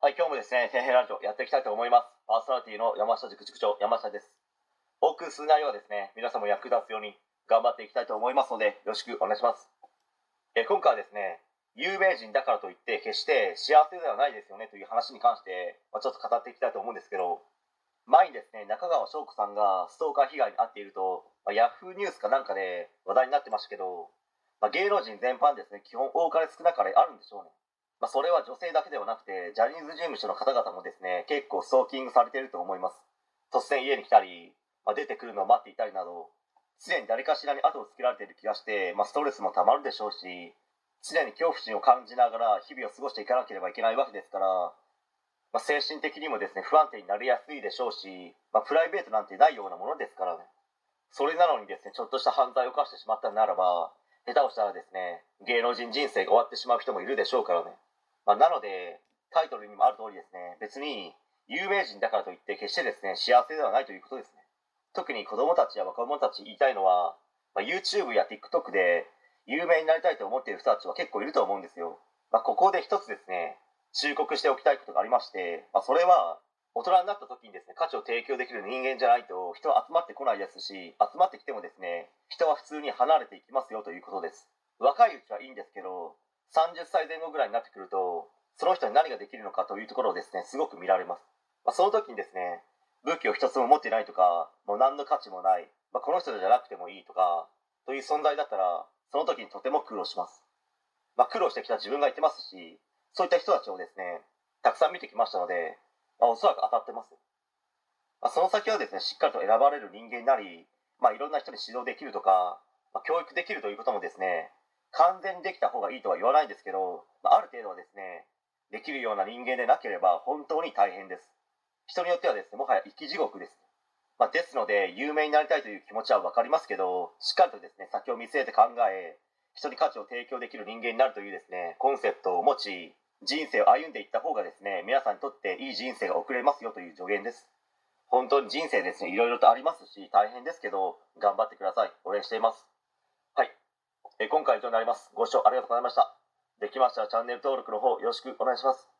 はい、今日もですね、天平ラジオやっていきたいと思います。パーソナリティの山下塾塾長、山下です。お送りする内容はですね、皆さんも役立つように頑張っていきたいと思いますので、よろしくお願いします。え今回はですね、有名人だからといって決して幸せではないですよねという話に関して、まあ、ちょっと語っていきたいと思うんですけど、前にですね、中川翔子さんがストーカー被害に遭っていると、まあ、ヤフーニュースかなんかで話題になってましたけど、まあ、芸能人全般ですね、基本多かれ少なかれあるんでしょうね。まあ、それは女性だけではなくて、ジャニーズ事務所の方々もですね、結構ストーキングされていると思います。突然家に来たり、まあ、出てくるのを待っていたりなど、常に誰かしらに後をつけられている気がして、まあ、ストレスもたまるでしょうし、常に恐怖心を感じながら日々を過ごしていかなければいけないわけですから、まあ、精神的にもですね、不安定になりやすいでしょうし、まあ、プライベートなんてないようなものですからね。それなのにですね、ちょっとした犯罪を犯してしまったならば、下手をしたらですね、芸能人人生が終わってしまう人もいるでしょうからね。まあ、なので、タイトルにもある通りですね、別に有名人だからといって決してですね、幸せではないということですね。特に子供たちや若者たち言いたいのは、まあ、YouTube や TikTok で有名になりたいと思っている人たちは結構いると思うんですよ。まあ、ここで一つですね、忠告しておきたいことがありまして、まあ、それは大人になった時にですね、価値を提供できる人間じゃないと人は集まってこないですし、集まってきてもですね、人は普通に離れていきますよということです。若いうちはいいんですけど、30歳前後ぐらいになってくると、その人に何ができるのかというところをですね、すごく見られます。まあ、その時にですね、武器を一つも持ってないとか、もう何の価値もない、まあ、この人じゃなくてもいいとか、という存在だったら、その時にとても苦労します。まあ、苦労してきた自分がいてますし、そういった人たちをですね、たくさん見てきましたので、まあ、おそらく当たってます。まあ、その先はですね、しっかりと選ばれる人間になり、まあ、いろんな人に指導できるとか、まあ、教育できるということもですね、完全にできた方がいいとは言わないんですけど、まあ、ある程度はですね、できるような人間でなければ本当に大変です。人によってはですね、もはや生き地獄です。まあ、ですので、有名になりたいという気持ちはわかりますけど、しっかりとですね、先を見据えて考え、人に価値を提供できる人間になるというですね、コンセプトを持ち、人生を歩んでいった方がですね、皆さんにとっていい人生が送れますよという助言です。本当に人生ですね、いろいろとありますし、大変ですけど、頑張ってください。応援しています。え今回以上になります。ご視聴ありがとうございました。できましたらチャンネル登録の方よろしくお願いします。